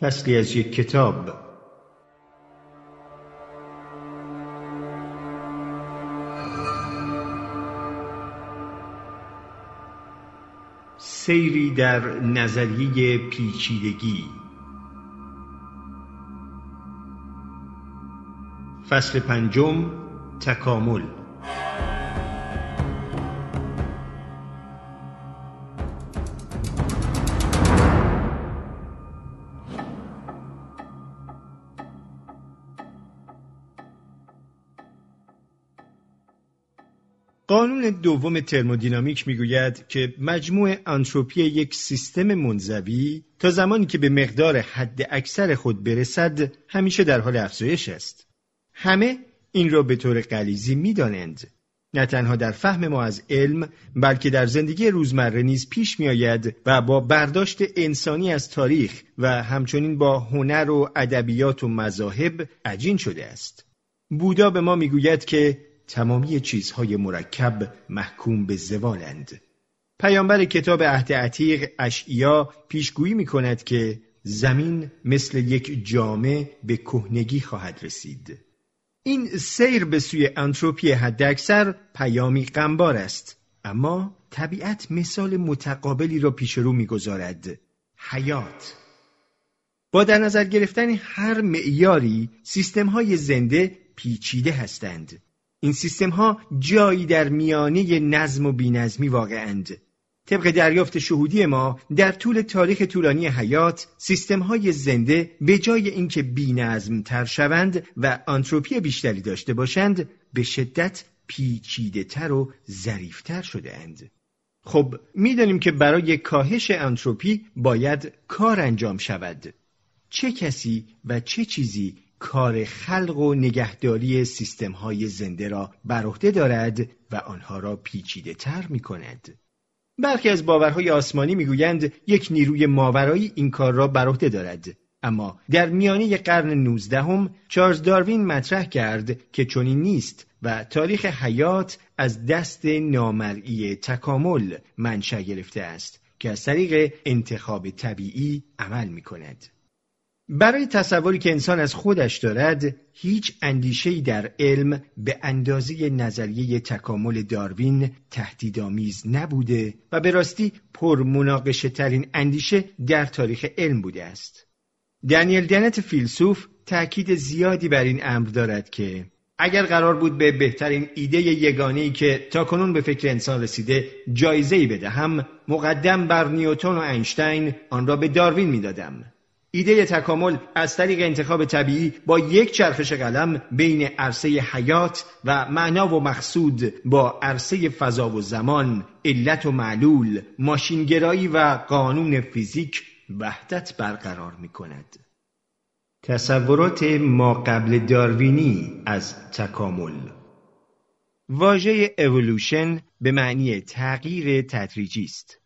فصلی از یک کتاب. سیری در نظریه پیچیدگی. فصل پنجم تکامل. قانون دوم ترمودینامیک می‌گوید که مجموع انتروپی یک سیستم منزوی تا زمانی که به مقدار حد اکثر خود برسد همیشه در حال افزایش است. همه این را به طور غلیظی می‌دانند. نه تنها در فهم ما از علم بلکه در زندگی روزمره نیز پیش میآید و با برداشت انسانی از تاریخ و همچنین با هنر و ادبیات و مذاهب عجین شده است. بودا به ما می‌گوید که تمامی چیزهای مرکب محکوم به زوالند. پیامبر کتاب عهد عتیق اشعیا پیشگویی می کند که زمین مثل یک جامه به کهنگی خواهد رسید. این سیر به سوی انتروپی حداکثر پیامی غمبار است اما طبیعت مثال متقابلی را پیش رو می‌گذارد حیات با در نظر گرفتن هر معیاری سیستم های زنده پیچیده هستند این سیستم ها جایی در میانه نظم و بینظمی واقعند. طبق دریافت شهودی ما در طول تاریخ طولانی حیات سیستم های زنده به جای اینکه بینظم تر شوند و آنتروپی بیشتری داشته باشند به شدت پیچیده تر و ظریفتر شده اند. خب می‌دانیم که برای کاهش آنتروپی باید کار انجام شود. چه کسی و چه چیزی کار خلق و نگهداری سیستم های زنده را بر عهده دارد و آنها را پیچیده تر می کند. برخی از باورهای آسمانی می‌گویند یک نیروی ماورایی این کار را بر عهده دارد اما در میانه قرن نوزدهم چارلز داروین مطرح کرد که چنین نیست و تاریخ حیات از دست نامرئی تکامل منشأ گرفته است که از طریق انتخاب طبیعی عمل می کند. برای تصوری که انسان از خودش دارد هیچ اندیشه‌ای در علم به اندازه نظریه تکامل داروین تهدیدآمیز نبوده و به راستی پرمناقشه ترین اندیشه در تاریخ علم بوده است. دانیل دنت فیلسوف تأکید زیادی بر این امر دارد که اگر قرار بود به بهترین ایده یگانه‌ای که تاکنون به فکر انسان رسیده جایزه‌ای بدهم مقدم بر نیوتن و اینشتین آن را به داروین می‌دادم ایده تکامل از طریق انتخاب طبیعی با یک چرخش قلم بین عرصه حیات و معنا و مقصود با عرصه فضا و زمان علت و معلول ماشینگرایی و قانون فیزیک وحدت برقرار می کند. تصورات ما قبل داروینی از تکامل واژه اولوشن به معنی تغییر تدریجی است.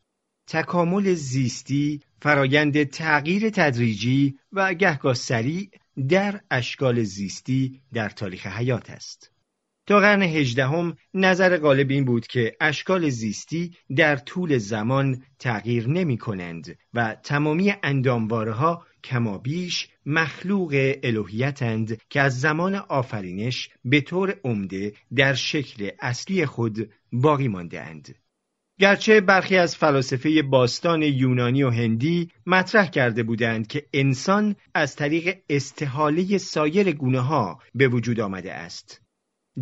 تکامل زیستی فرایند تغییر تدریجی و گهگاه سریع در اشکال زیستی در تاریخ حیات است. تا قرن هجدهم نظر غالب این بود که اشکال زیستی در طول زمان تغییر نمی کنند و تمامی انداموارها کمابیش مخلوق الوهیتند که از زمان آفرینش به طور عمده در شکل اصلی خود باقی مانده اند. گرچه برخی از فلاسفه باستان یونانی و هندی مطرح کرده بودند که انسان از طریق استحاله سایر گونه ها به وجود آمده است.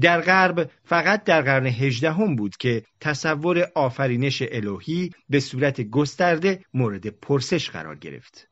در غرب فقط در قرن هجدهم بود که تصور آفرینش الهی به صورت گسترده مورد پرسش قرار گرفت.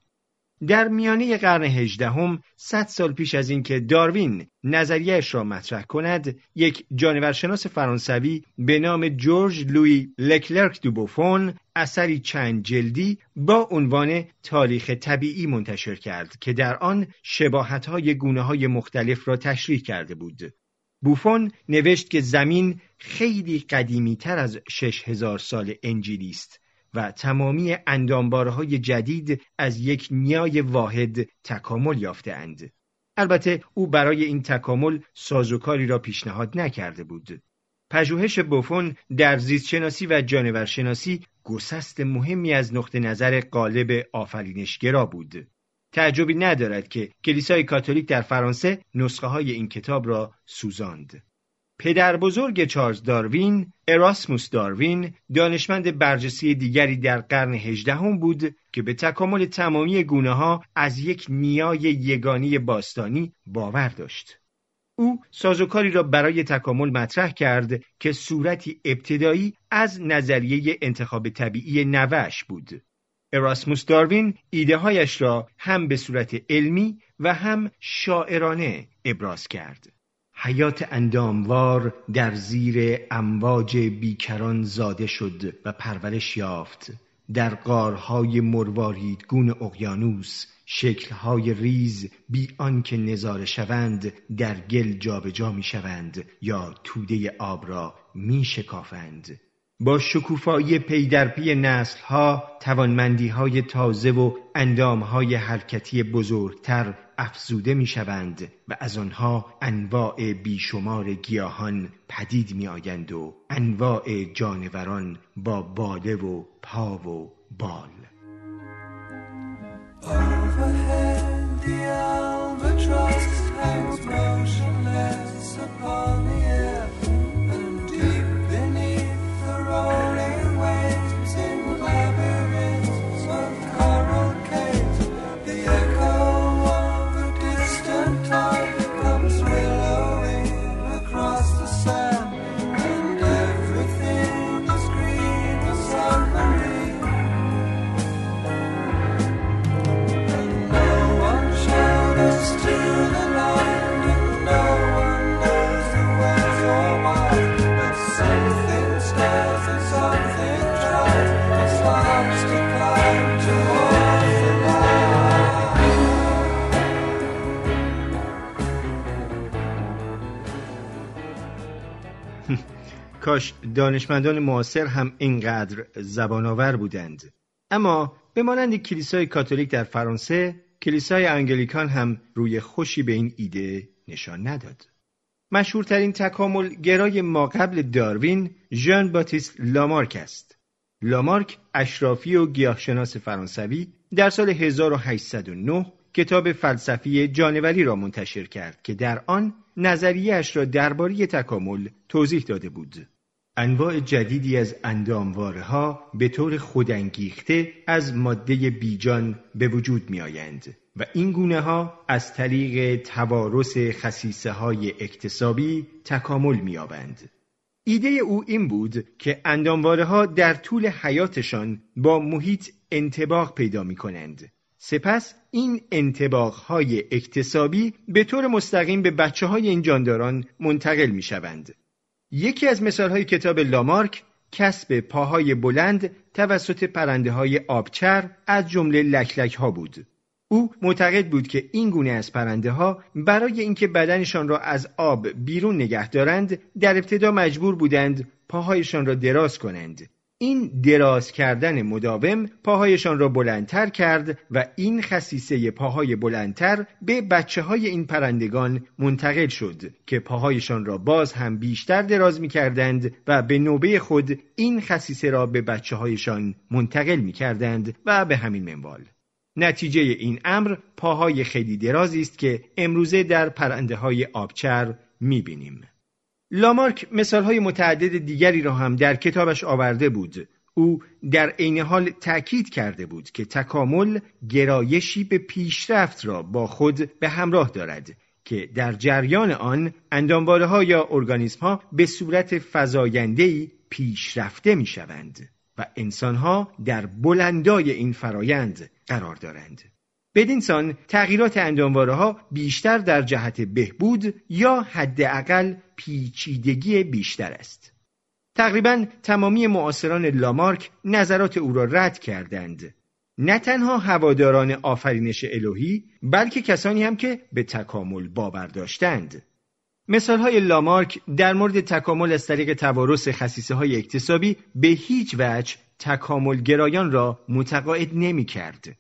در میانه قرن هجدهم صد سال پیش از اینکه داروین نظریهش را مطرح کند یک جانورشناس فرانسوی به نام جورج لوی لکلرک دو بوفون اثری چند جلدی با عنوان تاریخ طبیعی منتشر کرد که در آن شباهت‌های گونه‌های مختلف را تشریح کرده بود. بوفون نوشت که زمین خیلی قدیمی تر از شش هزار سال انجیلی است و تمامی اندامبارهای جدید از یک نیای واحد تکامل یافته اند. البته او برای این تکامل سازوکاری را پیشنهاد نکرده بود. پژوهش بوفون در زیستشناسی و جانورشناسی گسست مهمی از نقطه نظر قالب آفرینشگرا بود. تعجبی ندارد که کلیسای کاتولیک در فرانسه نسخه های این کتاب را سوزاند. پدر بزرگ چارلز داروین، اراسموس داروین، دانشمند برجسته دیگری در قرن هجدهم بود که به تکامل تمامی گونه ها از یک نیای یگانی باستانی باور داشت. او سازوکاری را برای تکامل مطرح کرد که صورتی ابتدایی از نظریه انتخاب طبیعی نوش بود. اراسموس داروین ایده هایش را هم به صورت علمی و هم شاعرانه ابراز کرد. حیات انداموار در زیر امواج بیکران زاده شد و پرورش یافت. در غارهای گون اقیانوس شکلهای ریز بی آنکه نظاره شوند در گل جابجا می شوند یا توده آب را می شکافند با شکوفایی پی در پی نسل ها توانمندی های تازه و اندام های حرکتی بزرگتر افزوده می شوند و از آنها انواع بیشمار گیاهان پدید می آیند و انواع جانوران با باله و پا و بال. کاش دانشمندان معاصر هم اینقدر زبانآور بودند. اما به مانند کلیسای کاتولیک در فرانسه کلیسای انگلیکان هم روی خوشی به این ایده نشان نداد. مشهورترین تکامل گرای ما قبل داروین ژان باتیست لامارک است. لامارک اشرافی و گیاهشناس فرانسوی در سال 1809 کتاب فلسفی جانوری را منتشر کرد که در آن نظریهاش را درباره تکامل توضیح داده بود. انواع جدیدی از اندامواره ها به طور خودانگیخته از ماده بیجان به وجود می آیند و این گونه ها از طریق توارث خصیصه های اکتسابی تکامل می آبند. ایده او این بود که اندامواره ها در طول حیاتشان با محیط انتباق پیدا می کنند. سپس این انتباق های اکتسابی به طور مستقیم به بچه های این جانداران منتقل می شوند. یکی از مثال های کتاب لامارک کسب پاهای بلند توسط پرنده های آبچر از جمله لکلک ها بود. او معتقد بود که این گونه از پرنده ها برای اینکه بدنشان را از آب بیرون نگه دارند در ابتدا مجبور بودند پاهایشان را دراز کنند این دراز کردن مداوم پاهایشان را بلندتر کرد و این خصیصه پاهای بلندتر به بچه های این پرندگان منتقل شد که پاهایشان را باز هم بیشتر دراز می کردند و به نوبه خود این خصیصه را به بچه هایشان منتقل می کردند و به همین منوال. نتیجه این امر پاهای خیلی درازی است که امروزه در پرنده های آبچر می بینیم. لامارک مثالهای متعدد دیگری را هم در کتابش آورده بود. او در عین حال تأکید کرده بود که تکامل گرایشی به پیشرفت را با خود به همراه دارد که در جریان آن اندامواره ها یا ارگانیسم ها به صورت فزایندهی پیشرفته می شوند و انسان ها در بلندای این فرایند قرار دارند. بدینسان تغییرات اندامواره ها بیشتر در جهت بهبود یا حداقل پیچیدگی بیشتر است. تقریبا تمامی معاصران لامارک نظرات او را رد کردند. نه تنها هواداران آفرینش الهی بلکه کسانی هم که به تکامل باور داشتند. مثال های لامارک در مورد تکامل از طریق توارث خصیصه های اکتسابی به هیچ وجه تکامل گرایان را متقاعد نمی کرد.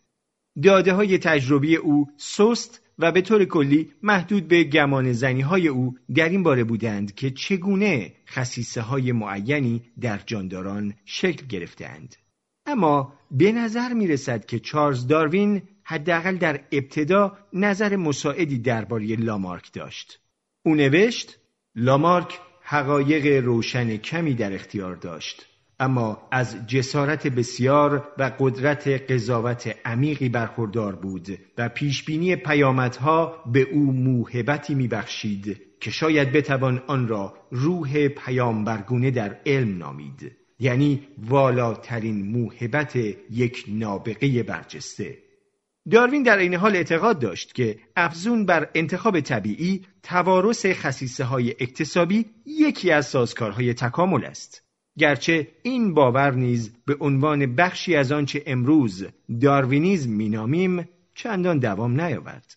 داده های تجربی او سست و به طور کلی محدود به گمان زنی های او در این باره بودند که چگونه خصیصه های معینی در جانداران شکل گرفتند. اما به نظر می رسد که چارلز داروین حداقل در ابتدا نظر مساعدی درباره لامارک داشت. او نوشت لامارک حقایق روشن کمی در اختیار داشت اما از جسارت بسیار و قدرت قضاوت عمیقی برخوردار بود و پیشبینی پیامدها به او موهبتی میبخشید که شاید بتوان آن را روح پیامبرگونه در علم نامید. یعنی والاترین موهبت یک نابغه برجسته. داروین در این حال اعتقاد داشت که افزون بر انتخاب طبیعی توارث خصیصه های اکتسابی یکی از سازکارهای تکامل است. گرچه این باور نیز به عنوان بخشی از آنچه امروز داروینیزم مینامیم چندان دوام نیاورد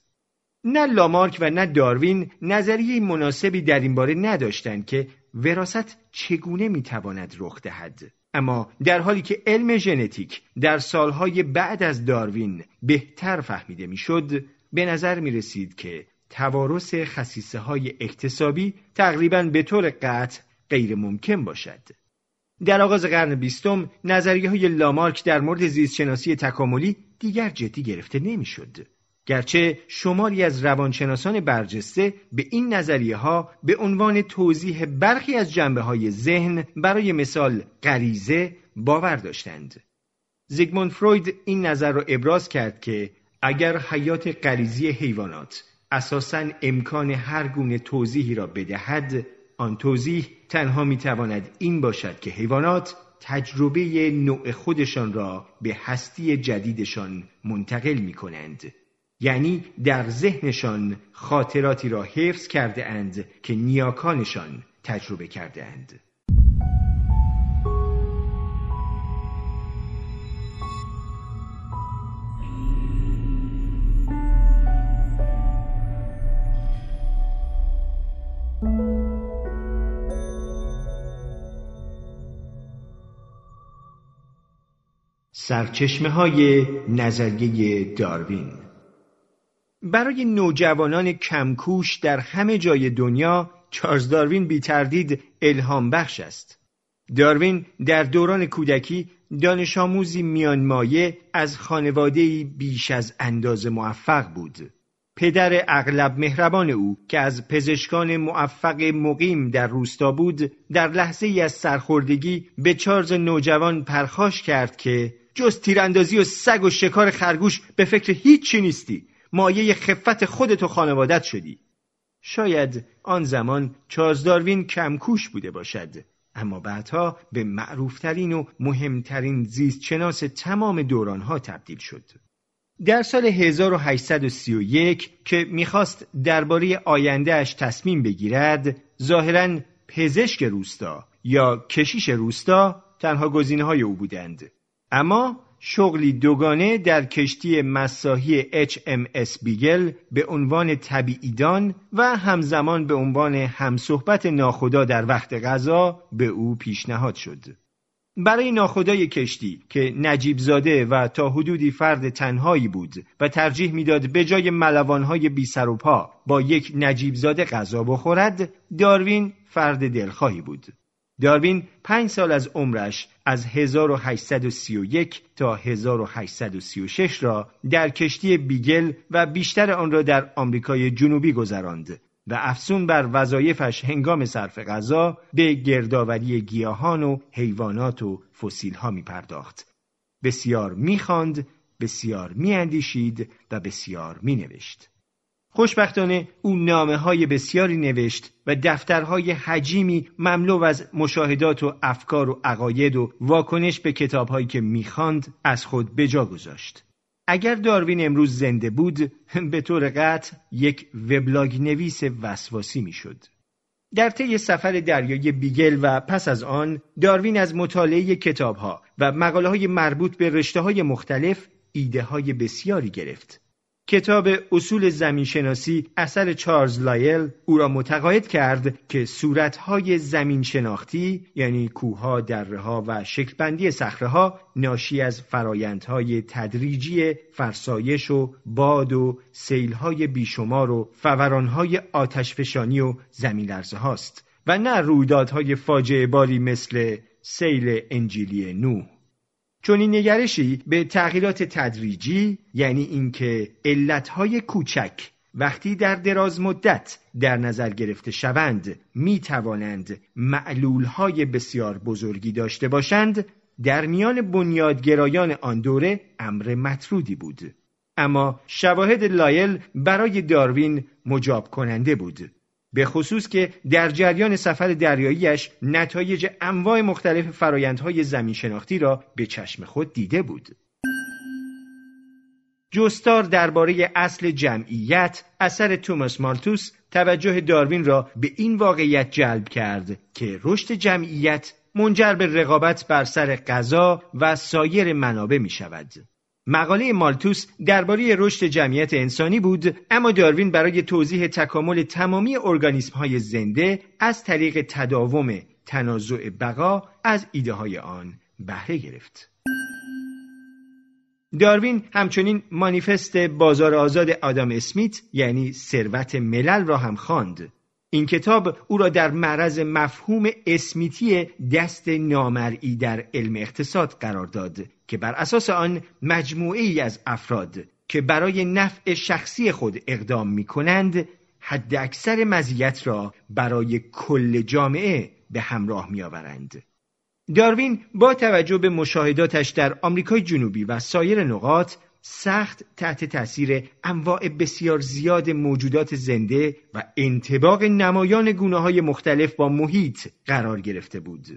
نه لامارک و نه داروین نظریه مناسبی در این باره نداشتند که وراست چگونه می‌تواند رخ دهد اما در حالی که علم ژنتیک در سالهای بعد از داروین بهتر فهمیده می‌شد به نظر می رسید که توارث خصیصه های اکتسابی تقریبا به طور قطع غیر ممکن باشد. در آغاز قرن بیستم نظریه های لامارک در مورد زیستشناسی تکاملی دیگر جدی گرفته نمی‌شد. گرچه شماری از روانشناسان برجسته به این نظریه ها به عنوان توضیح برخی از جنبه های ذهن برای مثال غریزه باور داشتند. زیگموند فروید این نظر را ابراز کرد که اگر حیات غریزی حیوانات اساساً امکان هر گونه توضیحی را بدهد آن توضیح تنها می‌تواند این باشد که حیوانات تجربه نوع خودشان را به هستی جدیدشان منتقل می کنند. یعنی در ذهنشان خاطراتی را حفظ کرده اند که نیاکانشان تجربه کرده اند. سرچشمه های نظریه داروین برای نوجوانان کمکوش در همه جای دنیا چارلز داروین بی تردید الهام بخش است. داروین در دوران کودکی دانش آموزی میانمایه از خانواده بیش از اندازه موفق بود. پدر اغلب مهربان او که از پزشکان موفق مقیم در روستا بود در لحظه ای از سرخوردگی به چارلز نوجوان پرخاش کرد که جز تیراندازی و سگ و شکار خرگوش به فکر هیچی نیستی. مایه خفت خودت و خانوادت شدی. شاید آن زمان چارلز داروین کمکوش بوده باشد. اما بعدها به معروفترین و مهمترین زیستشناس تمام دورانها تبدیل شد. در سال 1831 که می‌خواست درباره آیندهش تصمیم بگیرد ظاهرا پزشک روستا یا کشیش روستا تنها گزینه های او بودند. اما شغلی دوگانه در کشتی مساحی HMS بیگل به عنوان طبیعیدان و همزمان به عنوان همصحبت ناخدا در وقت غذا به او پیشنهاد شد. برای ناخدای کشتی که نجیب زاده و تا حدودی فرد تنهایی بود و ترجیح می‌داد به جای ملوانهای بی سر و پا با یک نجیب زاده غذا بخورد داروین فرد دلخواهی بود. داروین پنج سال از عمرش از 1831 تا 1836 را در کشتی بیگل و بیشتر آن را در آمریکای جنوبی گذراند و افسون بر وظایفش هنگام صرف غذا به گردآوری گیاهان و حیوانات و فسیل ها می پرداخت. بسیار می خاند، بسیار می اندیشید و بسیار می نوشت. خوشبختانه او نامه های بسیاری نوشت و دفترهای حجیمی مملو از مشاهدات و افکار و عقاید و واکنش به کتابهایی که می‌خواند از خود به جا گذاشت. اگر داروین امروز زنده بود به طور قطع یک وبلاگ نویس وسواسی می‌شد. در طی سفر دریای بیگل و پس از آن داروین از مطالعه کتابها و مقاله های مربوط به رشته های مختلف ایده های بسیاری گرفت. کتاب اصول زمینشناسی اثر چارلز لایل او را متقاعد کرد که صورتهای زمین شناختی یعنی کوها، دره‌ها و شکلبندی صخرهها ناشی از فرایندهای تدریجی فرسایش و باد و سیلهای بیشمار و فورانهای آتشفشانی و زمین لرزه هاست و نه رویدادهای فاجعه باری مثل سیل انجیلی نوح. چون این نگرشی به تغییرات تدریجی یعنی اینکه علتهای کوچک وقتی در دراز مدت در نظر گرفته شوند می توانند معلولهای بسیار بزرگی داشته باشند در میان بنیادگرایان آن دوره امر مطرودی بود. اما شواهد لایل برای داروین مجاب کننده بود. به خصوص که در جریان سفر دریاییش نتایج انواع مختلف فرایندهای زمین شناختی را به چشم خود دیده بود. جستار درباره اصل جمعیت اثر توماس مالتوس توجه داروین را به این واقعیت جلب کرد که رشد جمعیت منجر به رقابت بر سر غذا و سایر منابع می شود. مقاله مالتوس درباره رشد جمعیت انسانی بود اما داروین برای توضیح تکامل تمامی ارگانیسم های زنده از طریق تداوم تنازع بقا از ایده های آن بهره گرفت. داروین همچنین مانیفست بازار آزاد آدم اسمیت یعنی ثروت ملل را هم خواند این کتاب او را در معرض مفهوم اسمیتی دست نامرئی در علم اقتصاد قرار داد که بر اساس آن ای از افراد که برای نفع شخصی خود اقدام می کنند حد اکثر مزیت را برای کل جامعه به همراه می آورند. داروین با توجه به مشاهداتش در آمریکای جنوبی و سایر نقاط سخت تحت تاثیر انواع بسیار زیاد موجودات زنده و انتباق نمایان گونه های مختلف با محیط قرار گرفته بود.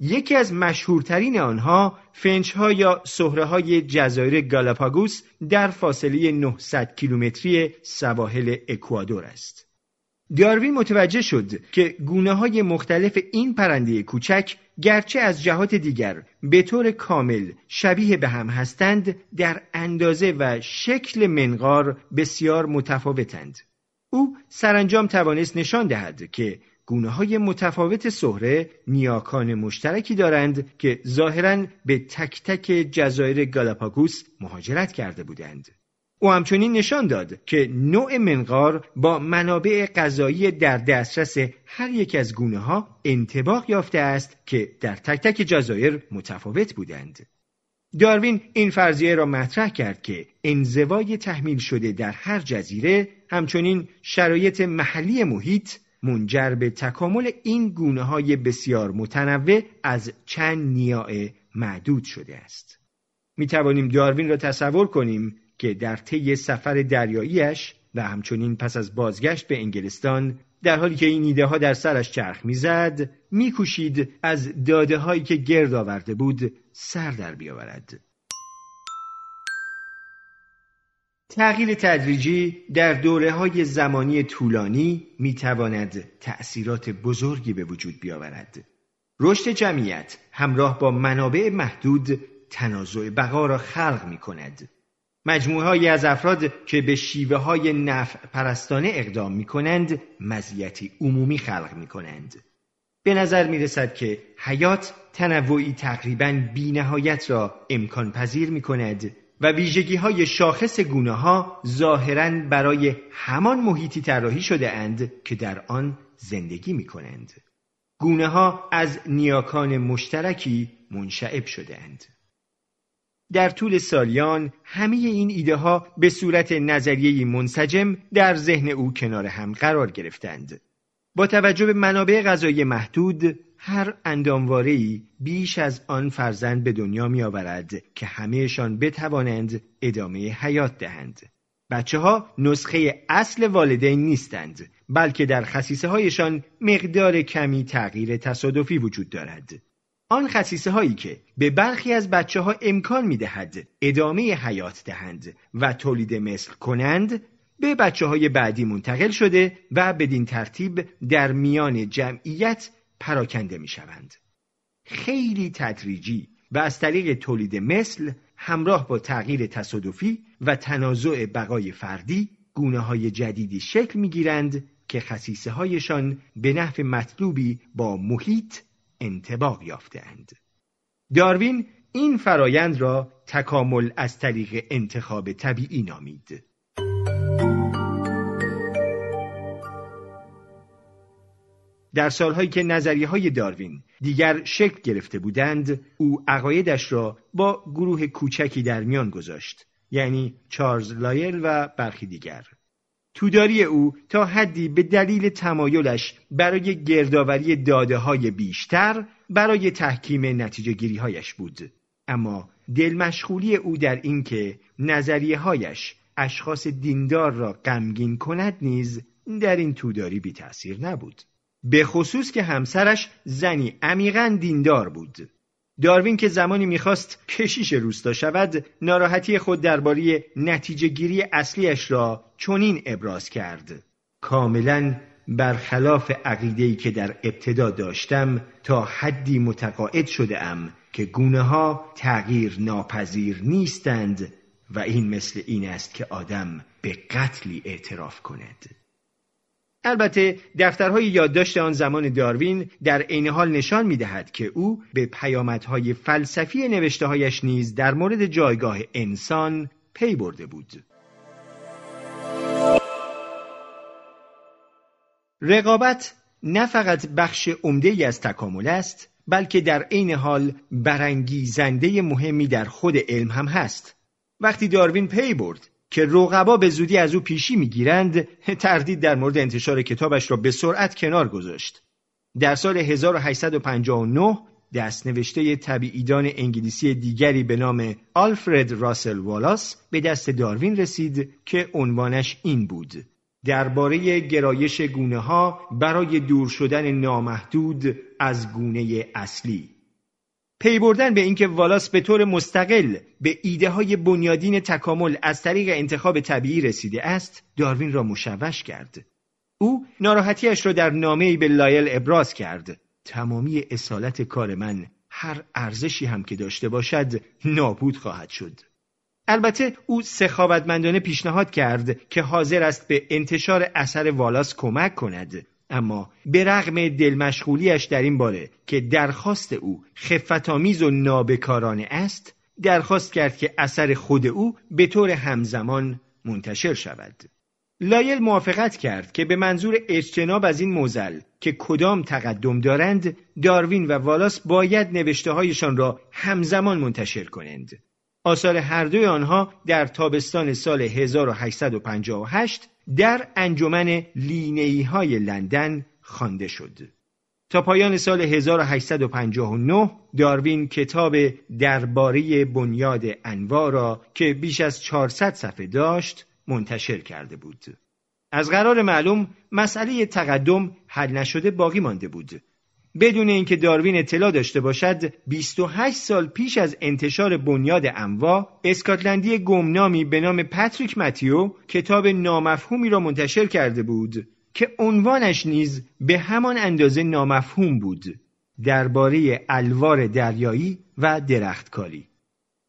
یکی از مشهورترین آنها فنچ ها یا سهره های جزایر گالاپاگوس در فاصله 900 کیلومتری سواحل اکوادور است. داروین متوجه شد که گونه های مختلف این پرنده کوچک گرچه از جهات دیگر به طور کامل شبیه به هم هستند در اندازه و شکل منقار بسیار متفاوتند. او سرانجام توانست نشان دهد که گونه های متفاوت سهره نیاکان مشترکی دارند که ظاهرا به تک تک جزایر گالاپاگوس مهاجرت کرده بودند. او همچنین نشان داد که نوع منقار با منابع غذایی در دسترس هر یک از گونه ها انتباق یافته است که در تک تک جزایر متفاوت بودند. داروین این فرضیه را مطرح کرد که انزوای تحمیل شده در هر جزیره همچنین شرایط محلی محیط منجر به تکامل این گونه های بسیار متنوع از چند نیاع معدود شده است. می توانیم داروین را تصور کنیم که در طی سفر دریاییش و همچنین پس از بازگشت به انگلستان در حالی که این ایده ها در سرش چرخ می‌زد میکوشید از داده هایی که گرد آورده بود سر در بیاورد تغییر تدریجی در دوره های زمانی طولانی می تواند تأثیرات بزرگی به وجود بیاورد. رشد جمعیت همراه با منابع محدود تنازع بقا را خلق می کند. مجموعه از افراد که به شیوه های نفع پرستانه اقدام می کنند مزیتی عمومی خلق می کنند. به نظر می رسد که حیات تنوعی تقریبا بی نهایت را امکان پذیر می کند و ویژگی های شاخص گونه ها ظاهرا برای همان محیطی طراحی شده اند که در آن زندگی می کنند. گونه ها از نیاکان مشترکی منشعب شده اند. در طول سالیان همه این ایده ها به صورت نظریه منسجم در ذهن او کنار هم قرار گرفتند. با توجه به منابع غذایی محدود هر اندامواره‌ای بیش از آن فرزند به دنیا می آورد که همهشان بتوانند ادامه حیات دهند. بچه ها نسخه اصل والدین نیستند بلکه در خصیصه هایشان مقدار کمی تغییر تصادفی وجود دارد. آن خصیصه هایی که به برخی از بچه ها امکان می دهد ادامه حیات دهند و تولید مثل کنند به بچه های بعدی منتقل شده و بدین ترتیب در میان جمعیت پراکنده می شوند. خیلی تدریجی و از طریق تولید مثل همراه با تغییر تصادفی و تنازع بقای فردی گونه های جدیدی شکل می گیرند که خصیصه هایشان به نحو مطلوبی با محیط انتباق یافتهاند. داروین این فرایند را تکامل از طریق انتخاب طبیعی نامید. در سالهایی که نظریه های داروین دیگر شکل گرفته بودند او عقایدش را با گروه کوچکی در میان گذاشت یعنی چارلز لایل و برخی دیگر توداری او تا حدی به دلیل تمایلش برای گردآوری داده های بیشتر برای تحکیم نتیجه گیری هایش بود. اما دلمشغولی او در اینکه نظریه هایش اشخاص دیندار را غمگین کند نیز در این توداری بی تأثیر نبود. به خصوص که همسرش زنی عمیقا دیندار بود. داروین که زمانی می‌خواست کشیش روستا شود ناراحتی خود درباره نتیجه گیری اصلیش را چنین ابراز کرد. کاملا برخلاف عقیده‌ای که در ابتدا داشتم تا حدی متقاعد شده ام که گونه ها تغییر ناپذیر نیستند و این مثل این است که آدم به قتلی اعتراف کند. البته دفترهای یادداشت آن زمان داروین در عین حال نشان می‌دهد که او به پیامدهای فلسفی نوشتههایش نیز در مورد جایگاه انسان پی برده بود. رقابت نه فقط بخش عمده از تکامل است بلکه در عین حال برانگیزنده مهمی در خود علم هم هست وقتی داروین پی برد که رقبا به زودی از او پیشی می‌گیرند تردید در مورد انتشار کتابش را به سرعت کنار گذاشت. در سال 1859 دستنوشته طبیعیدان انگلیسی دیگری به نام آلفرد راسل والاس به دست داروین رسید که عنوانش این بود. درباره گرایش گونه ها برای دور شدن نامحدود از گونه اصلی. پی بردن به اینکه والاس به طور مستقل به ایده های بنیادین تکامل از طریق انتخاب طبیعی رسیده است داروین را مشوش کرد. او ناراحتیش را در نامه‌ای به لایل ابراز کرد. تمامی اصالت کار من هر ارزشی هم که داشته باشد نابود خواهد شد. البته او سخاوتمندانه پیشنهاد کرد که حاضر است به انتشار اثر والاس کمک کند. اما به رغم دلمشغولیش در این باره که درخواست او خفتامیز و نابکارانه است درخواست کرد که اثر خود او به طور همزمان منتشر شود. لایل موافقت کرد که به منظور اجتناب از این موزل که کدام تقدم دارند داروین و والاس باید نوشته هایشان را همزمان منتشر کنند. آثار هر دوی آنها در تابستان سال 1858 در انجمن لینئی های لندن خوانده شد. تا پایان سال 1859 داروین کتاب درباره بنیاد انواع را که بیش از 400 صفحه داشت منتشر کرده بود. از قرار معلوم مسئله تقدم حل نشده باقی مانده بود بدون اینکه داروین اطلاع داشته باشد 28 سال پیش از انتشار بنیاد انواع اسکاتلندی گمنامی به نام پاتریک متیو کتاب نامفهومی را منتشر کرده بود که عنوانش نیز به همان اندازه نامفهوم بود. درباره الوار دریایی و درختکاری.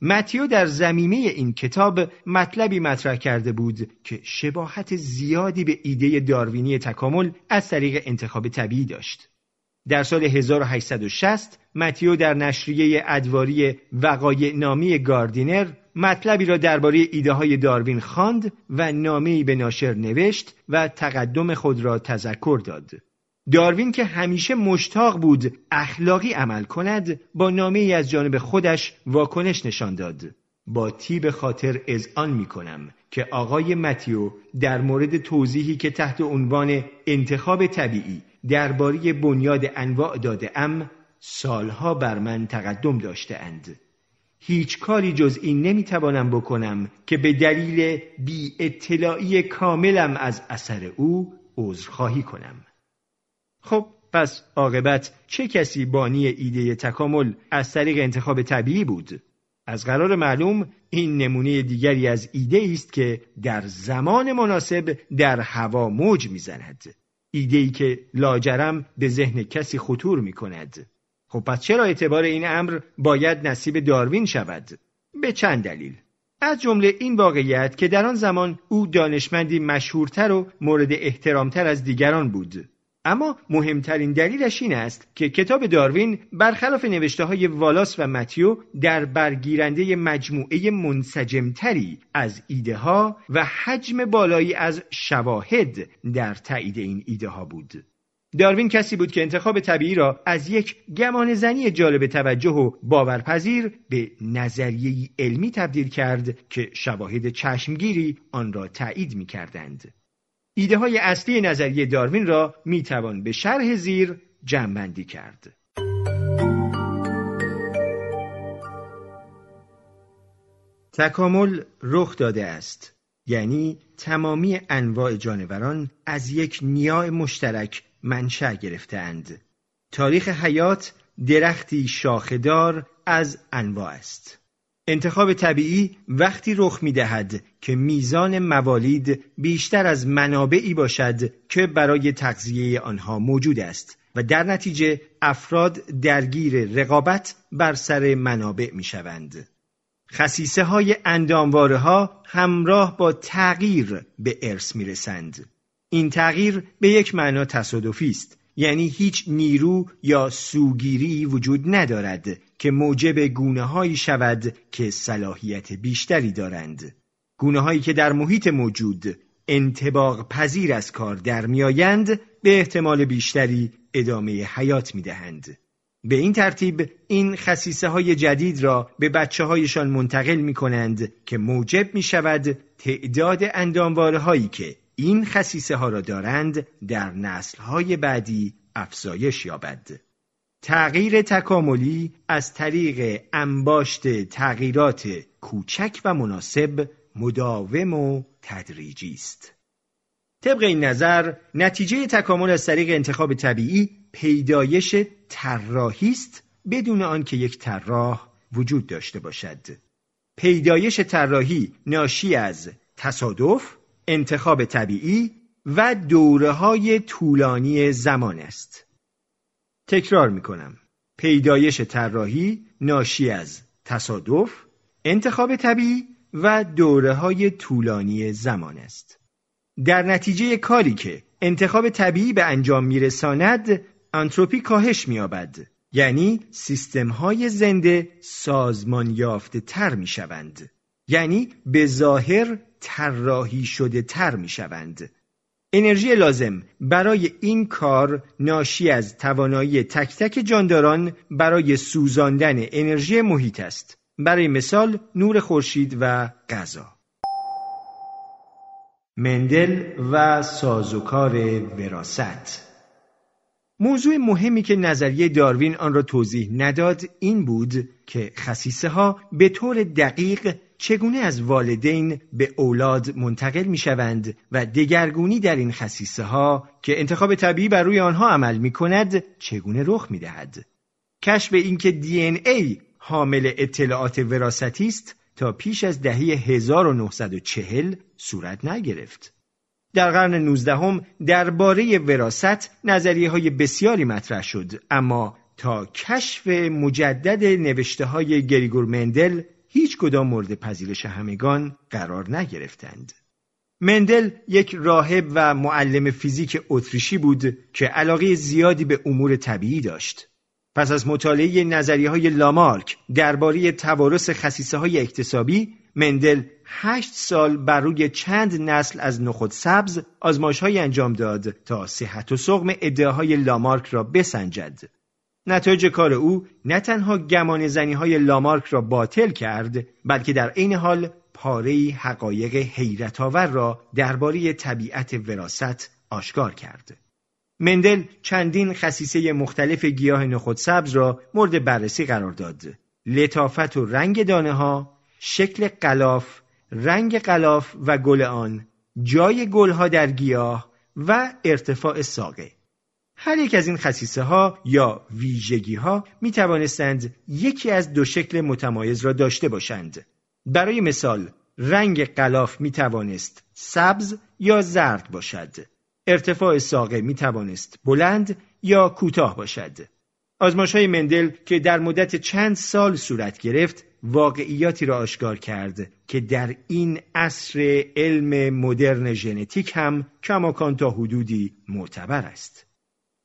متیو در زمینه این کتاب مطلبی مطرح کرده بود که شباهت زیادی به ایده داروینی تکامل از طریق انتخاب طبیعی داشت. در سال 1860 متیو در نشریه ادواری وقایع نامی گاردینر مطلبی را درباره ایده های داروین خواند و نامه‌ای به ناشر نوشت و تقدم خود را تذکر داد. داروین که همیشه مشتاق بود اخلاقی عمل کند با نامه از جانب خودش واکنش نشان داد. با تیب خاطر آن می کنم که آقای متیو در مورد توضیحی که تحت عنوان انتخاب طبیعی درباره بنیاد انواع داده ام سالها بر من تقدم داشته اند. هیچ کاری جز این نمی‌توانم بکنم که به دلیل بی اطلاعی کاملم از اثر او عذرخواهی کنم. خب پس عاقبت چه کسی بانی ایده تکامل از طریق انتخاب طبیعی بود؟ از قرار معلوم این نمونه دیگری از ایده است که در زمان مناسب در هوا موج می‌زند. ایده ای که لاجرم به ذهن کسی خطور می کند. خب پس چرا اعتبار این امر باید نصیب داروین شود؟ به چند دلیل. از جمله این واقعیت که در آن زمان او دانشمندی مشهورتر و مورد احترامتر از دیگران بود اما مهمترین دلیلش این است که کتاب داروین برخلاف نوشته های والاس و متیو در برگیرنده مجموعه منسجمتری از ایده ها و حجم بالایی از شواهد در تایید این ایده ها بود. داروین کسی بود که انتخاب طبیعی را از یک گمان زنی جالب توجه و باورپذیر به نظریه علمی تبدیل کرد که شواهد چشمگیری آن را تایید می کردند. ایده های اصلی نظریه داروین را می توان به شرح زیر جمعبندی کرد. تکامل رخ داده است یعنی تمامی انواع جانوران از یک نیای مشترک منشأ گرفتهاند. تاریخ حیات درختی شاخدار از انواع است. انتخاب طبیعی وقتی رخ می دهد که میزان موالید بیشتر از منابعی باشد که برای تغذیه آنها موجود است و در نتیجه افراد درگیر رقابت بر سر منابع می شوند. خصیصه های اندامواره ها همراه با تغییر به ارث می رسند. این تغییر به یک معنا تصادفی است یعنی هیچ نیرو یا سوگیری وجود ندارد که موجب گونه هایی شود که صلاحیت بیشتری دارند گونه هایی که در محیط موجود انتباق پذیر از کار در میآیند به احتمال بیشتری ادامه حیات می دهند. به این ترتیب این خصیصه های جدید را به بچه هایشان منتقل می کنند که موجب می شود تعداد اندامواره هایی که این خصیصه ها را دارند در نسل های بعدی افزایش یابد. تغییر تکاملی از طریق انباشت تغییرات کوچک و مناسب مداوم و تدریجی است. طبق این نظر نتیجه تکامل از طریق انتخاب طبیعی پیدایش طراحی است بدون آنکه یک طراح وجود داشته باشد. پیدایش طراحی ناشی از تصادف، انتخاب طبیعی و دوره های طولانی زمان است. تکرار می کنم. پیدایش طراحی ناشی از تصادف، انتخاب طبیعی و دوره های طولانی زمان است. در نتیجه کاری که انتخاب طبیعی به انجام میرساند انتروپی کاهش مییابد یعنی سیستم های زنده سازمان یافته تر می شوند. یعنی به ظاهر طراحی شده تر می شوند. انرژی لازم برای این کار ناشی از توانایی تک تک جانداران برای سوزاندن انرژی محیط است. برای مثال نور خورشید و غذا. مندل و سازوکار وراست موضوع مهمی که نظریه داروین آن را توضیح نداد این بود که خصیصه ها به طور دقیق چگونه از والدین به اولاد منتقل می شوند و دگرگونی در این خصیصه ها که انتخاب طبیعی بر روی آنها عمل می کند چگونه رخ می دهد. کشف اینکه دی ای حامل اطلاعات وراستی است تا پیش از دهه 1940 صورت نگرفت. در قرن 19 درباره وراست نظریه های بسیاری مطرح شد اما تا کشف مجدد نوشته های گریگور مندل هیچ کدام مورد پذیرش همگان قرار نگرفتند. مندل یک راهب و معلم فیزیک اتریشی بود که علاقه زیادی به امور طبیعی داشت. پس از مطالعه نظریه های لامارک درباره توارث خصیصه های اکتسابی مندل هشت سال بر روی چند نسل از نخود سبز آزمایش های انجام داد تا صحت و سقم ادعاهای لامارک را بسنجد. نتایج کار او نه تنها گمان زنی های لامارک را باطل کرد بلکه در عین حال پاره حقایق حیرت آور را درباره طبیعت وراست آشکار کرد. مندل چندین خصیصه مختلف گیاه نخود سبز را مورد بررسی قرار داد. لطافت و رنگ دانه ها، شکل قلاف، رنگ قلاف و گل آن، جای گلها در گیاه و ارتفاع ساقه. هر یک از این خصیصه ها یا ویژگی ها می توانستند یکی از دو شکل متمایز را داشته باشند. برای مثال رنگ قلاف می توانست سبز یا زرد باشد. ارتفاع ساقه می توانست بلند یا کوتاه باشد. آزمایش های مندل که در مدت چند سال صورت گرفت واقعیاتی را آشکار کرد که در این عصر علم مدرن ژنتیک هم کماکان تا حدودی معتبر است.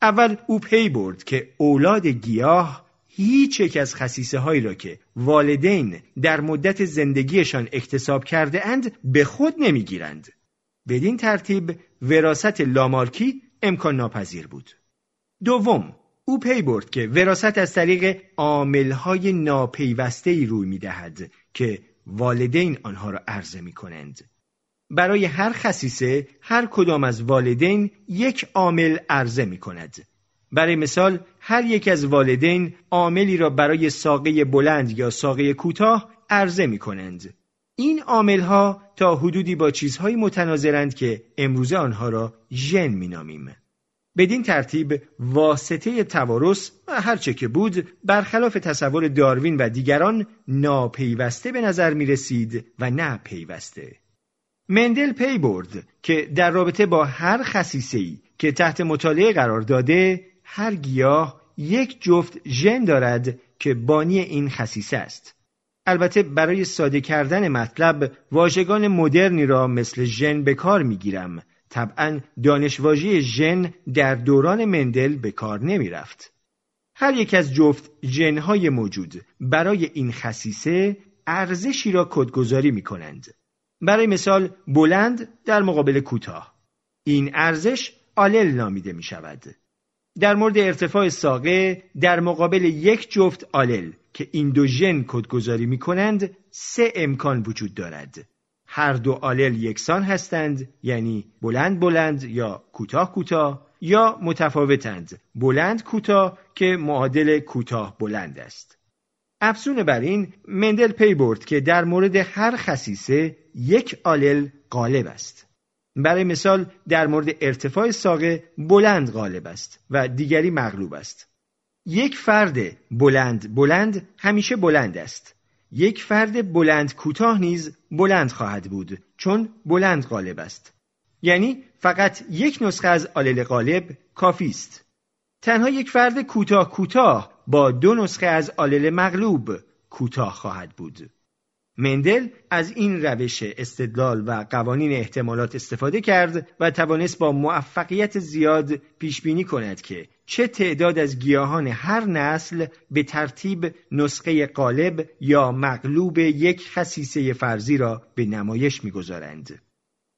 اول او پی برد که اولاد گیاه هیچ یک از خصیصه هایی را که والدین در مدت زندگیشان اکتساب کرده اند به خود نمی‌گیرند. بدین ترتیب وراست لامارکی امکان ناپذیر بود. دوم او پی برد که وراست از طریق عاملهای ناپیوسته ای روی می دهد که والدین آنها را عرضه می کنند. برای هر خصیصه هر کدام از والدین یک عامل عرضه می کند. برای مثال هر یک از والدین عاملی را برای ساقه بلند یا ساقه کوتاه عرضه می کنند. این عاملها تا حدودی با چیزهایی متناظرند که امروزه آنها را ژن مینامیم. بدین ترتیب واسطه توارث و هرچه که بود برخلاف تصور داروین و دیگران ناپیوسته به نظر می رسید و نه پیوسته. مندل پی برد که در رابطه با هر خصیصه‌ای که تحت مطالعه قرار داده هر گیاه یک جفت ژن دارد که بانی این خصیصه است. البته برای ساده کردن مطلب واژگان مدرنی را مثل ژن به کار می‌گیرم طبعا دانشواژه ژن در دوران مندل به کار نمی رفت. هر یک از جفت ژنهای موجود برای این خصیصه ارزشی را کدگذاری می کنند. برای مثال بلند در مقابل کوتاه. این ارزش آلل نامیده می شود. در مورد ارتفاع ساقه در مقابل یک جفت آلل که این دو ژن کدگذاری می کنند سه امکان وجود دارد. هر دو آلل یکسان هستند یعنی بلند بلند یا کوتاه کوتاه یا متفاوتند بلند کوتاه که معادل کوتاه بلند است افزون بر این مندل پی برد که در مورد هر خصیصه یک آلل غالب است. برای مثال در مورد ارتفاع ساقه بلند غالب است و دیگری مغلوب است. یک فرد بلند بلند همیشه بلند است. یک فرد بلند کوتاه نیز بلند خواهد بود چون بلند غالب است. یعنی فقط یک نسخه از آلل غالب کافی است. تنها یک فرد کوتاه کوتاه با دو نسخه از آلل مغلوب کوتاه خواهد بود مندل از این روش استدلال و قوانین احتمالات استفاده کرد و توانست با موفقیت زیاد پیش بینی کند که چه تعداد از گیاهان هر نسل به ترتیب نسخه قالب یا مغلوب یک خصیصه فرضی را به نمایش می‌گذارند.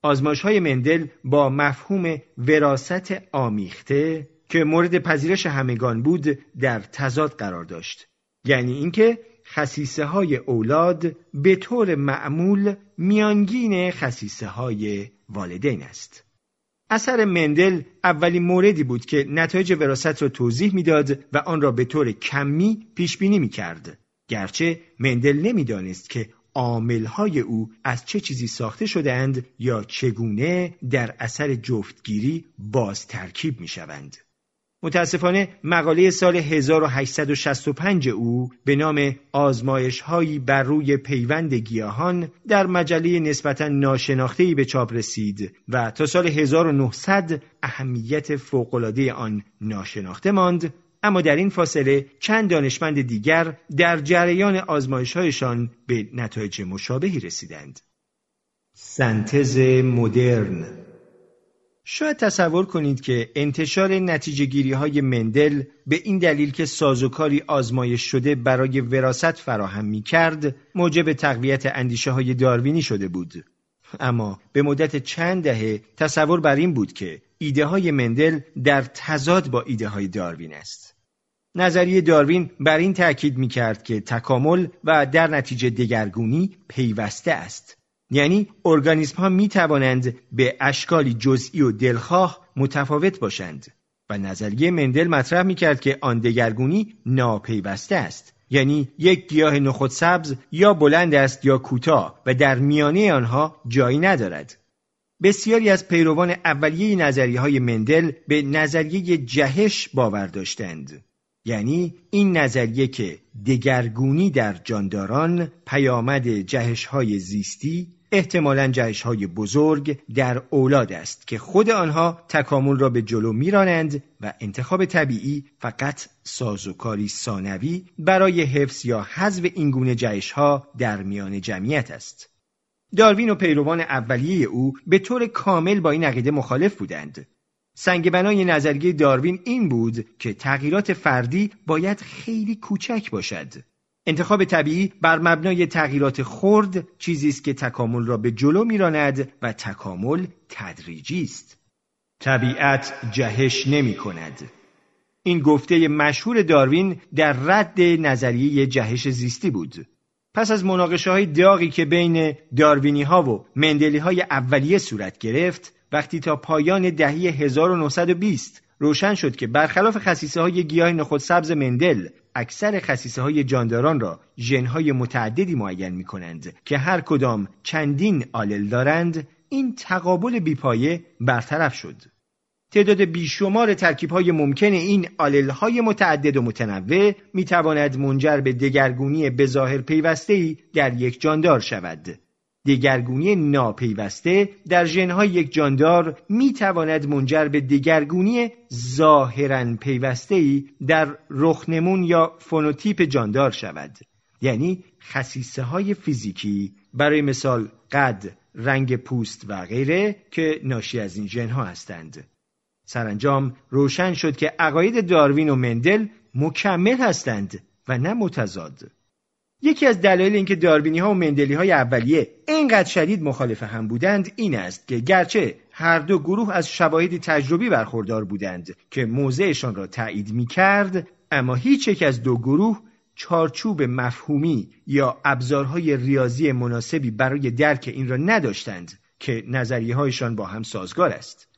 آزماش های مندل با مفهوم وراست آمیخته که مورد پذیرش همگان بود در تضاد قرار داشت. یعنی اینکه خصیصه های اولاد به طور معمول میانگین خصیصه های والدین است. اثر مندل اولین موردی بود که نتایج وراست را توضیح می‌داد و آن را به طور کمی پیش بینی می کرد. گرچه مندل نمی‌دانست که عاملهای او از چه چیزی ساخته شدهاند یا چگونه در اثر جفتگیری باز ترکیب می شوند. متاسفانه مقاله سال 1865 او به نام آزمایش هایی بر روی پیوند گیاهان در مجله نسبتا ناشناختهی به چاپ رسید و تا سال 1900 اهمیت فوقالعاده آن ناشناخته ماند اما در این فاصله چند دانشمند دیگر در جریان هایشان به نتایج مشابهی رسیدند. سنتز مدرن شاید تصور کنید که انتشار نتیجه گیری های مندل به این دلیل که سازوکاری آزمایش شده برای وراست فراهم می کرد موجب تقویت اندیشه های داروینی شده بود. اما به مدت چند دهه تصور بر این بود که ایده های مندل در تضاد با ایده های داروین است. نظریه داروین بر این تأکید می کرد که تکامل و در نتیجه دگرگونی پیوسته است یعنی ارگانیسم ها می توانند به اشکالی جزئی و دلخواه متفاوت باشند. و نظریه مندل مطرح می کرد که آن دگرگونی ناپیوسته است. یعنی یک گیاه نخود سبز یا بلند است یا کوتاه و در میانه آنها جایی ندارد. بسیاری از پیروان اولیه نظریه های مندل به نظریه جهش باور داشتند. یعنی این نظریه که دگرگونی در جانداران پیامد جهش های زیستی احتمالا جهش های بزرگ در اولاد است که خود آنها تکامل را به جلو میرانند و انتخاب طبیعی فقط سازوکاری ثانوی برای حفظ یا حذف این گونه جهش ها در میان جمعیت است. داروین و پیروان اولیه او به طور کامل با این عقیده مخالف بودند سنگ بنای نظریه داروین این بود که تغییرات فردی باید خیلی کوچک باشد. انتخاب طبیعی بر مبنای تغییرات خرد چیزی است که تکامل را به جلو میراند و تکامل تدریجی است. طبیعت جهش نمی کند. این گفته مشهور داروین در رد نظریه جهش زیستی بود. پس از مناقشه های داغی که بین داروینی ها و مندلی های اولیه صورت گرفت وقتی تا پایان دهی 1920 روشن شد که برخلاف خصیصه های گیاه نخود سبز مندل اکثر خصیصه های جانداران را ژنهای متعددی معین می کنند که هر کدام چندین آلل دارند این تقابل بیپایه برطرف شد. تعداد بیشمار ترکیب های ممکن این آلل های متعدد و متنوع می تواند منجر به دگرگونی بظاهر پیوسته در یک جاندار شود. دگرگونی ناپیوسته در ژنهای یک جاندار می تواند منجر به دگرگونی ظاهرا پیوسته در رخنمون یا فنوتیپ جاندار شود. یعنی خصیصه های فیزیکی برای مثال قد، رنگ پوست و غیره که ناشی از این ژنها هستند. سرانجام روشن شد که عقاید داروین و مندل مکمل هستند و نه متضاد. یکی از دلایل اینکه داروینی ها و مندلی های اولیه اینقدر شدید مخالف هم بودند این است که گرچه هر دو گروه از شواهد تجربی برخوردار بودند که موضعشان را تایید می کرد اما هیچ یک از دو گروه چارچوب مفهومی یا ابزارهای ریاضی مناسبی برای درک این را نداشتند که نظریه هایشان با هم سازگار است.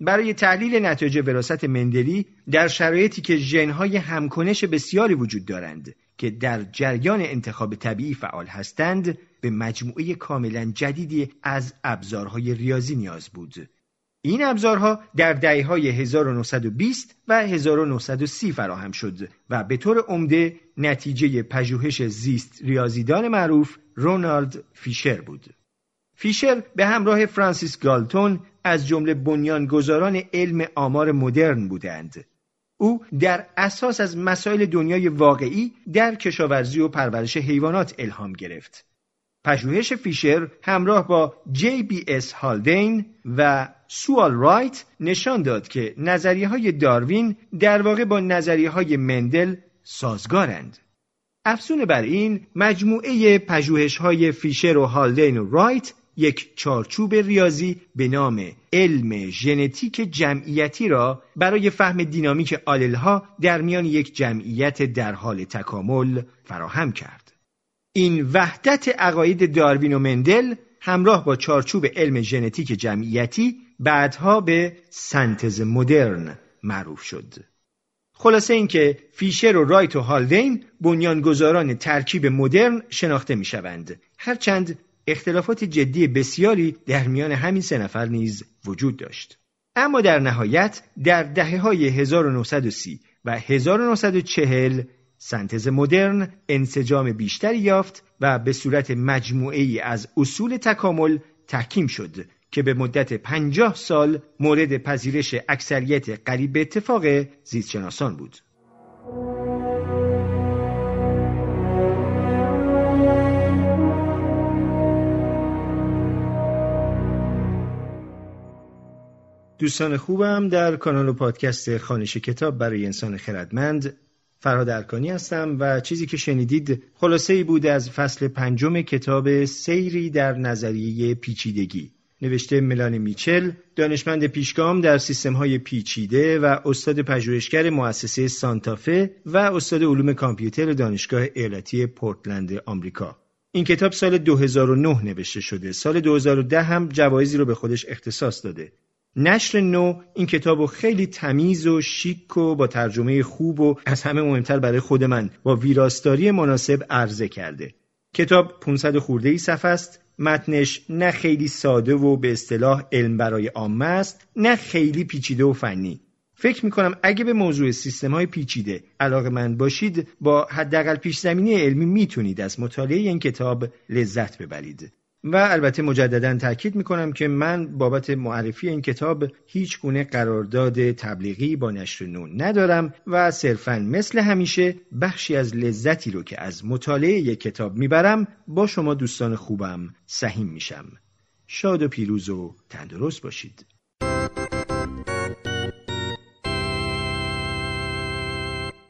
برای تحلیل نتایج وراست مندلی در شرایطی که ژنهای همکنش بسیاری وجود دارند که در جریان انتخاب طبیعی فعال هستند به مجموعه کاملا جدیدی از ابزارهای ریاضی نیاز بود. این ابزارها در دهه های 1920 و 1930 فراهم شد و به طور عمده نتیجه پژوهش زیست ریاضیدان معروف رونالد فیشر بود. فیشر به همراه فرانسیس گالتون از جمله بنیانگذاران علم آمار مدرن بودند. او در اساس از مسائل دنیای واقعی در کشاورزی و پرورش حیوانات الهام گرفت. پژوهش فیشر همراه با جی بی اس هالدین و سیوال رایت نشان داد که نظریه های داروین در واقع با نظریه های مندل سازگارند. افزون بر این مجموعه پژوهش های فیشر و هالدین و رایت یک چارچوب ریاضی به نام علم ژنتیک جمعیتی را برای فهم دینامیک آللها در میان یک جمعیت در حال تکامل فراهم کرد. این وحدت عقاید داروین و مندل همراه با چارچوب علم ژنتیک جمعیتی بعدها به سنتز مدرن معروف شد. خلاصه اینکه فیشر و رایت و هالدین بنیانگذاران ترکیب مدرن شناخته می شوند. هرچند اختلافات جدی بسیاری در میان همین سه نفر نیز وجود داشت. اما در نهایت در دهه های 1930 و 1940 سنتز مدرن انسجام بیشتری یافت و به صورت مجموعه ای از اصول تکامل تحکیم شد که به مدت پنجاه سال مورد پذیرش اکثریت قریب به اتفاق زیستشناسان بود. دوستان خوبم در کانال و پادکست خانش کتاب برای انسان خردمند فرهاد ارکانی هستم و چیزی که شنیدید خلاصه ای بود از فصل پنجم کتاب سیری در نظریه پیچیدگی. نوشته ملانی میچل دانشمند پیشگام در سیستم های پیچیده و استاد پژوهشگر مؤسسه سانتافه و استاد علوم کامپیوتر دانشگاه ایالتی پورتلند آمریکا. این کتاب سال 2009 نوشته شده. سال 2010 هم جوایزی رو به خودش اختصاص داده. نشر نو این کتاب رو خیلی تمیز و شیک و با ترجمه خوب و از همه مهمتر برای خود من با ویراستاری مناسب عرضه کرده. کتاب 500 خورده ای صفحه است. متنش نه خیلی ساده و به اصطلاح علم برای عامه است نه خیلی پیچیده و فنی. فکر می‌کنم اگه به موضوع سیستم های پیچیده علاقه من باشید با حداقل پیش زمینی علمی می‌تونید از مطالعه این کتاب لذت ببرید. و البته مجددا تاکید می‌کنم که من بابت معرفی این کتاب هیچ گونه قرارداد تبلیغی با نشر نون ندارم و صرفا مثل همیشه بخشی از لذتی رو که از مطالعه یک کتاب می‌برم با شما دوستان خوبم سهیم میشم. شاد و پیروز و تندرست باشید.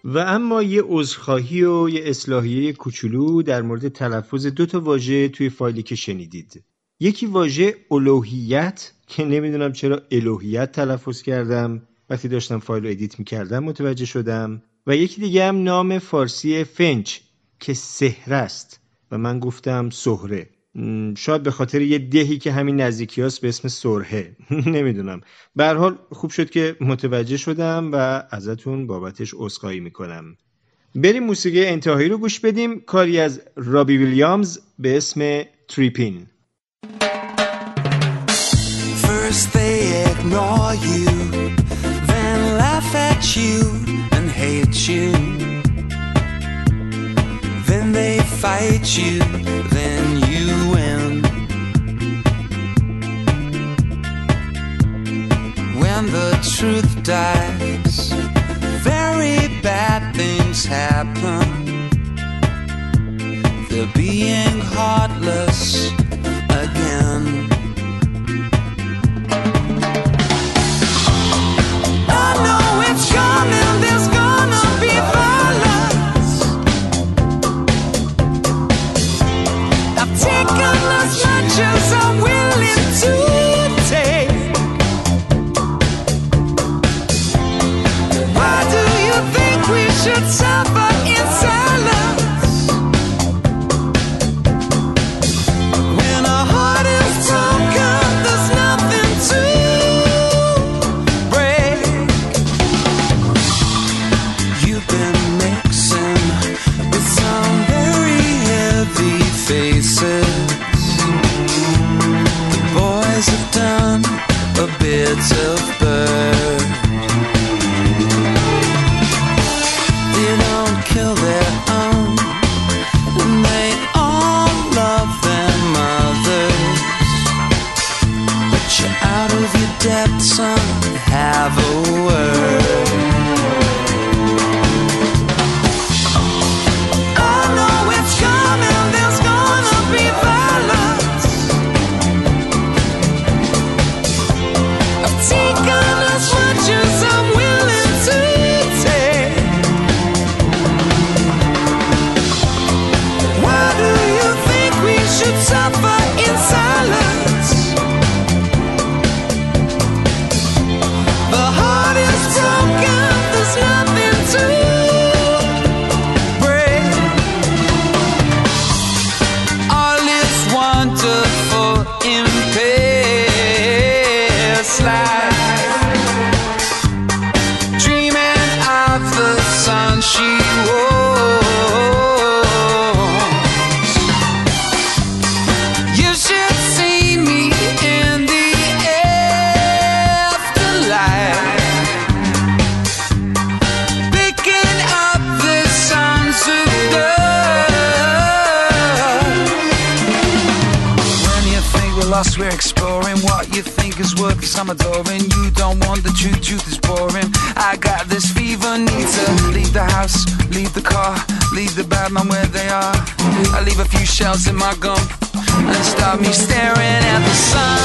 و اما یه عذرخواهی و یه اصلاحیه کوچولو در مورد تلفظ دو تا واژه توی فایلی که شنیدید. یکی واژه الوهیت که نمی‌دونم چرا الوهیت تلفظ کردم. وقتی داشتم فایل رو edit می‌کردم متوجه شدم. و یکی دیگه هم نام فارسی فنچ که سهر است. و من گفتم سهره شاید به خاطر یه دهی که همین نزدیکی به اسم سرهه. نمی‌دونم. به حال خوب شد که متوجه شدم و ازتون بابتش عذرخواهی می‌کنم. بریم موسیقی انتهایی رو گوش بدیم. کاری از رابی ویلیامز به اسم تریپین. First they ignore you Then laugh at you and hate you. Then they fight you time the truth dies, very bad things happen. They're being heartless. shells in my gum and stop me staring at the sun.